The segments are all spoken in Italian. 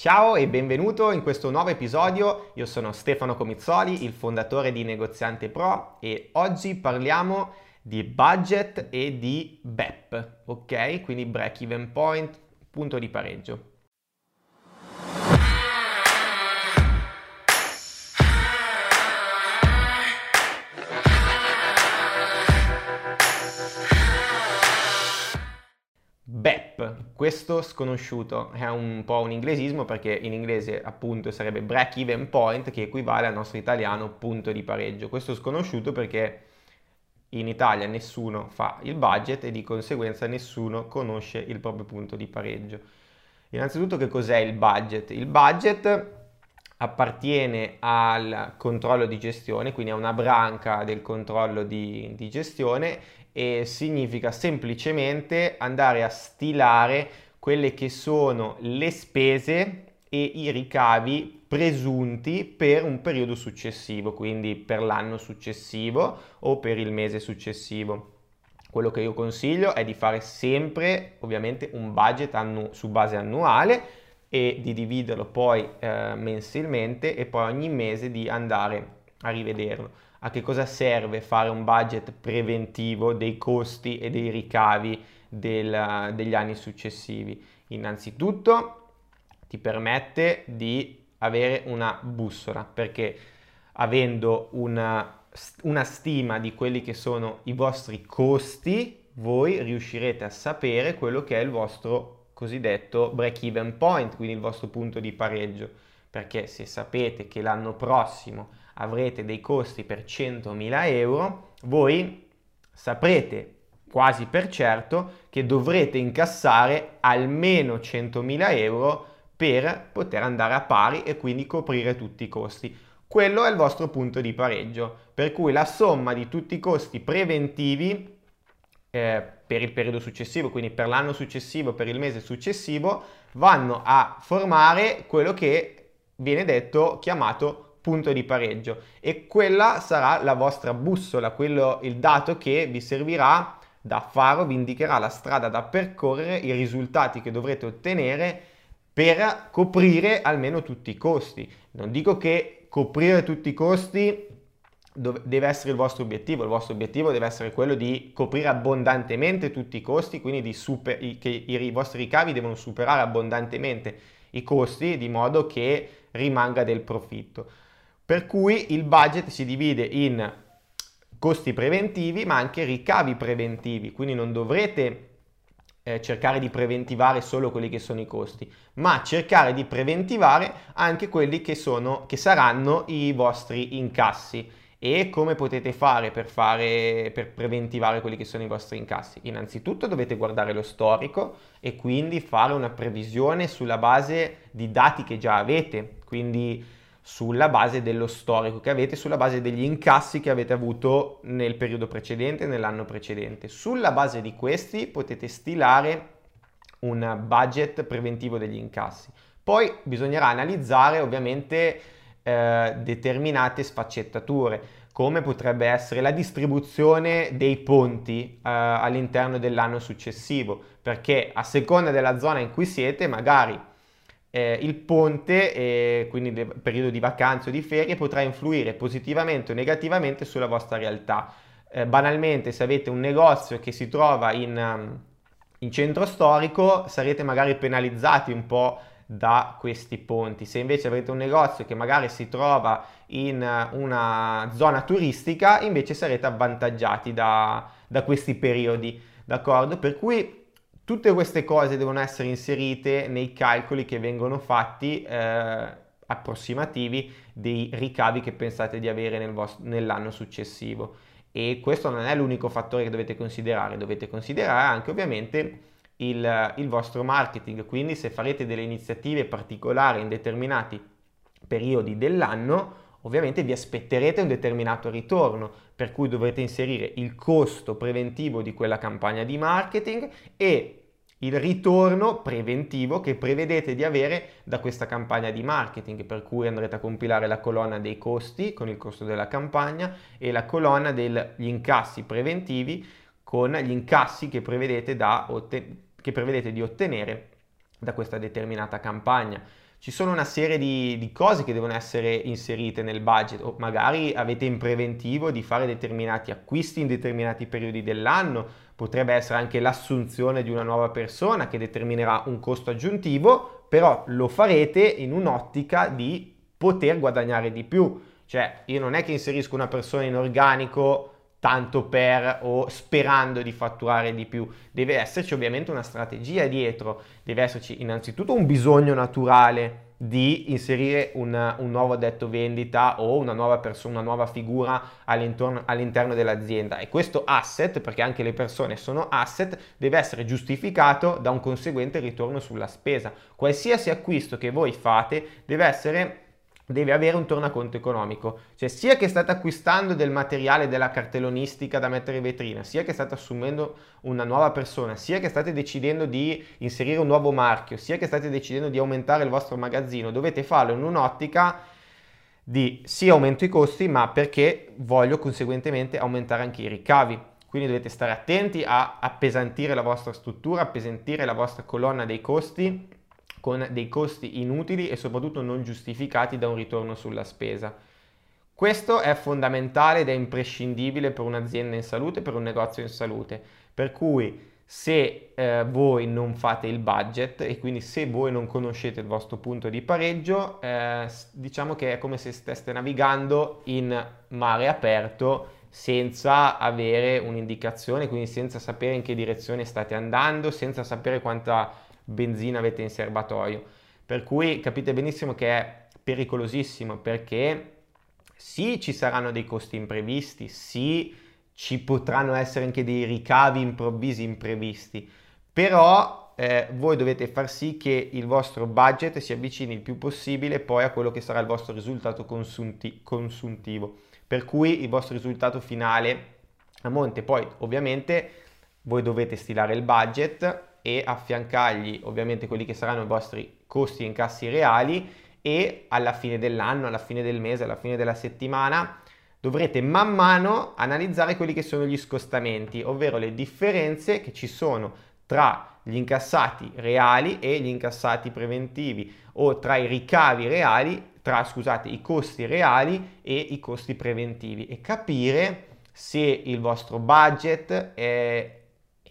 Ciao e benvenuto in questo nuovo episodio. Io sono Stefano Comizzoli, il fondatore di Negoziante Pro e oggi parliamo di budget e di BEP, ok? Quindi break even point, punto di pareggio. Questo sconosciuto è un po' un inglesismo perché in inglese appunto sarebbe break even point che equivale al nostro italiano punto di pareggio. Questo sconosciuto perché in Italia nessuno fa il budget e di conseguenza nessuno conosce il proprio punto di pareggio. Innanzitutto che cos'è il budget? Il budget appartiene al controllo di gestione, quindi a una branca del controllo di, di gestione e significa semplicemente andare a stilare quelle che sono le spese e i ricavi presunti per un periodo successivo, quindi per l'anno successivo o per il mese successivo. Quello che io consiglio è di fare sempre ovviamente un budget annu- su base annuale e di dividerlo poi eh, mensilmente e poi ogni mese di andare a rivederlo a che cosa serve fare un budget preventivo dei costi e dei ricavi del, degli anni successivi. Innanzitutto ti permette di avere una bussola perché avendo una, una stima di quelli che sono i vostri costi, voi riuscirete a sapere quello che è il vostro cosiddetto break even point, quindi il vostro punto di pareggio, perché se sapete che l'anno prossimo avrete dei costi per 100.000 euro, voi saprete quasi per certo che dovrete incassare almeno 100.000 euro per poter andare a pari e quindi coprire tutti i costi. Quello è il vostro punto di pareggio, per cui la somma di tutti i costi preventivi eh, per il periodo successivo, quindi per l'anno successivo, per il mese successivo, vanno a formare quello che viene detto chiamato punto di pareggio e quella sarà la vostra bussola, quello, il dato che vi servirà da faro, vi indicherà la strada da percorrere, i risultati che dovrete ottenere per coprire almeno tutti i costi. Non dico che coprire tutti i costi deve essere il vostro obiettivo, il vostro obiettivo deve essere quello di coprire abbondantemente tutti i costi, quindi di super, che i vostri ricavi devono superare abbondantemente i costi di modo che rimanga del profitto. Per cui il budget si divide in costi preventivi ma anche ricavi preventivi, quindi non dovrete eh, cercare di preventivare solo quelli che sono i costi, ma cercare di preventivare anche quelli che, sono, che saranno i vostri incassi. E come potete fare per, fare per preventivare quelli che sono i vostri incassi? Innanzitutto dovete guardare lo storico e quindi fare una previsione sulla base di dati che già avete, quindi sulla base dello storico che avete, sulla base degli incassi che avete avuto nel periodo precedente, nell'anno precedente. Sulla base di questi potete stilare un budget preventivo degli incassi. Poi bisognerà analizzare ovviamente eh, determinate sfaccettature, come potrebbe essere la distribuzione dei ponti eh, all'interno dell'anno successivo, perché a seconda della zona in cui siete, magari eh, il ponte, eh, quindi il periodo di vacanze o di ferie, potrà influire positivamente o negativamente sulla vostra realtà. Eh, banalmente, se avete un negozio che si trova in, um, in centro storico, sarete magari penalizzati un po' da questi ponti. Se invece avrete un negozio che magari si trova in uh, una zona turistica, invece sarete avvantaggiati da, da questi periodi, d'accordo? Per cui Tutte queste cose devono essere inserite nei calcoli che vengono fatti eh, approssimativi dei ricavi che pensate di avere nel vostro, nell'anno successivo. E questo non è l'unico fattore che dovete considerare, dovete considerare anche ovviamente il, il vostro marketing, quindi se farete delle iniziative particolari in determinati periodi dell'anno, ovviamente vi aspetterete un determinato ritorno, per cui dovrete inserire il costo preventivo di quella campagna di marketing e il ritorno preventivo che prevedete di avere da questa campagna di marketing, per cui andrete a compilare la colonna dei costi con il costo della campagna e la colonna degli incassi preventivi con gli incassi che prevedete, otten- che prevedete di ottenere da questa determinata campagna. Ci sono una serie di, di, cose che devono essere inserite nel budget o magari avete in preventivo di fare determinati acquisti in determinati periodi dell'anno, potrebbe essere anche l'assunzione di una nuova persona che determinerà un costo aggiuntivo, però lo farete in un'ottica di poter guadagnare di più. Cioè, io non è che inserisco una persona in organico tanto per o sperando di fatturare di più. Deve esserci ovviamente una strategia dietro, deve esserci innanzitutto un bisogno naturale di inserire un, un nuovo detto vendita o una nuova persona, una nuova figura all'interno dell'azienda e questo asset, perché anche le persone sono asset, deve essere giustificato da un conseguente ritorno sulla spesa. Qualsiasi acquisto che voi fate deve essere deve avere un tornaconto economico, cioè sia che state acquistando del materiale della cartellonistica da mettere in vetrina, sia che state assumendo una nuova persona, sia che state decidendo di inserire un nuovo marchio, sia che state decidendo di aumentare il vostro magazzino, dovete farlo in un'ottica di sì aumento i costi, ma perché voglio conseguentemente aumentare anche i ricavi. Quindi dovete stare attenti a appesantire la vostra struttura, appesantire la vostra colonna dei costi con dei costi inutili e soprattutto non giustificati da un ritorno sulla spesa. Questo è fondamentale ed è imprescindibile per un'azienda in salute, per un negozio in salute, per cui se eh, voi non fate il budget e quindi se voi non conoscete il vostro punto di pareggio, eh, diciamo che è come se steste navigando in mare aperto senza avere un'indicazione, quindi senza sapere in che direzione state andando, senza sapere quanta benzina avete in serbatoio. Per cui capite benissimo che è pericolosissimo perché sì ci saranno dei costi imprevisti, sì ci potranno essere anche dei ricavi improvvisi imprevisti, però eh, voi dovete far sì che il vostro budget si avvicini il più possibile poi a quello che sarà il vostro risultato consunti- consuntivo, per cui il vostro risultato finale a monte. Poi ovviamente voi dovete stilare il budget e affiancargli ovviamente quelli che saranno i vostri costi e incassi reali e alla fine dell'anno, alla fine del mese, alla fine della settimana dovrete man mano analizzare quelli che sono gli scostamenti, ovvero le differenze che ci sono tra gli incassati reali e gli incassati preventivi o tra i ricavi reali, tra scusate, i costi reali e i costi preventivi e capire se il vostro budget è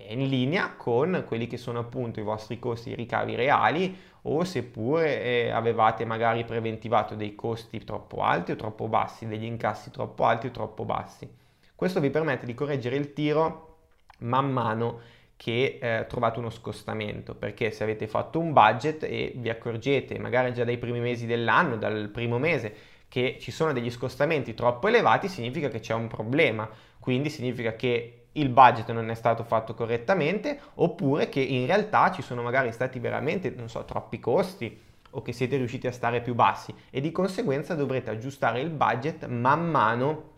in linea con quelli che sono appunto i vostri costi di ricavi reali o seppure eh, avevate magari preventivato dei costi troppo alti o troppo bassi, degli incassi troppo alti o troppo bassi. Questo vi permette di correggere il tiro man mano che eh, trovate uno scostamento, perché se avete fatto un budget e vi accorgete magari già dai primi mesi dell'anno, dal primo mese, che ci sono degli scostamenti troppo elevati, significa che c'è un problema, quindi significa che il budget non è stato fatto correttamente oppure che in realtà ci sono magari stati veramente, non so, troppi costi o che siete riusciti a stare più bassi e di conseguenza dovrete aggiustare il budget man mano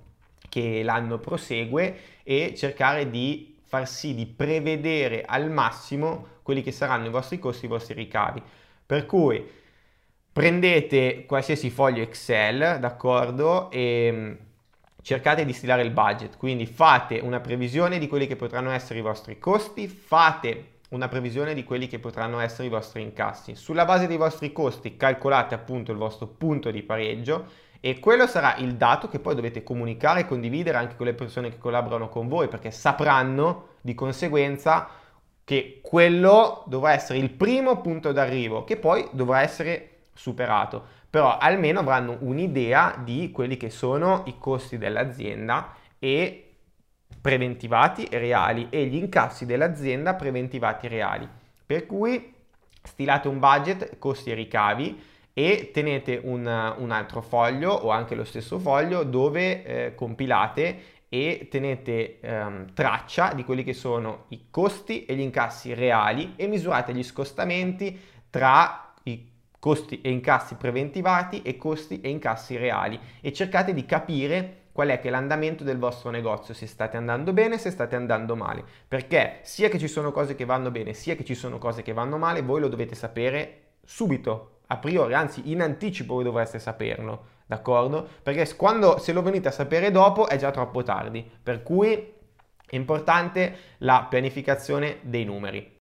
che l'anno prosegue e cercare di far sì di prevedere al massimo quelli che saranno i vostri costi, i vostri ricavi. Per cui prendete qualsiasi foglio Excel, d'accordo? E cercate di stilare il budget, quindi fate una previsione di quelli che potranno essere i vostri costi, fate una previsione di quelli che potranno essere i vostri incassi. Sulla base dei vostri costi calcolate appunto il vostro punto di pareggio e quello sarà il dato che poi dovete comunicare e condividere anche con le persone che collaborano con voi perché sapranno di conseguenza che quello dovrà essere il primo punto d'arrivo che poi dovrà essere superato però almeno avranno un'idea di quelli che sono i costi dell'azienda e preventivati e reali e gli incassi dell'azienda preventivati e reali. Per cui stilate un budget, costi e ricavi e tenete un, un altro foglio o anche lo stesso foglio dove eh, compilate e tenete ehm, traccia di quelli che sono i costi e gli incassi reali e misurate gli scostamenti tra costi e incassi preventivati e costi e incassi reali e cercate di capire qual è che l'andamento del vostro negozio, se state andando bene, se state andando male, perché sia che ci sono cose che vanno bene, sia che ci sono cose che vanno male, voi lo dovete sapere subito, a priori, anzi in anticipo voi dovreste saperlo, d'accordo? Perché quando se lo venite a sapere dopo è già troppo tardi, per cui è importante la pianificazione dei numeri.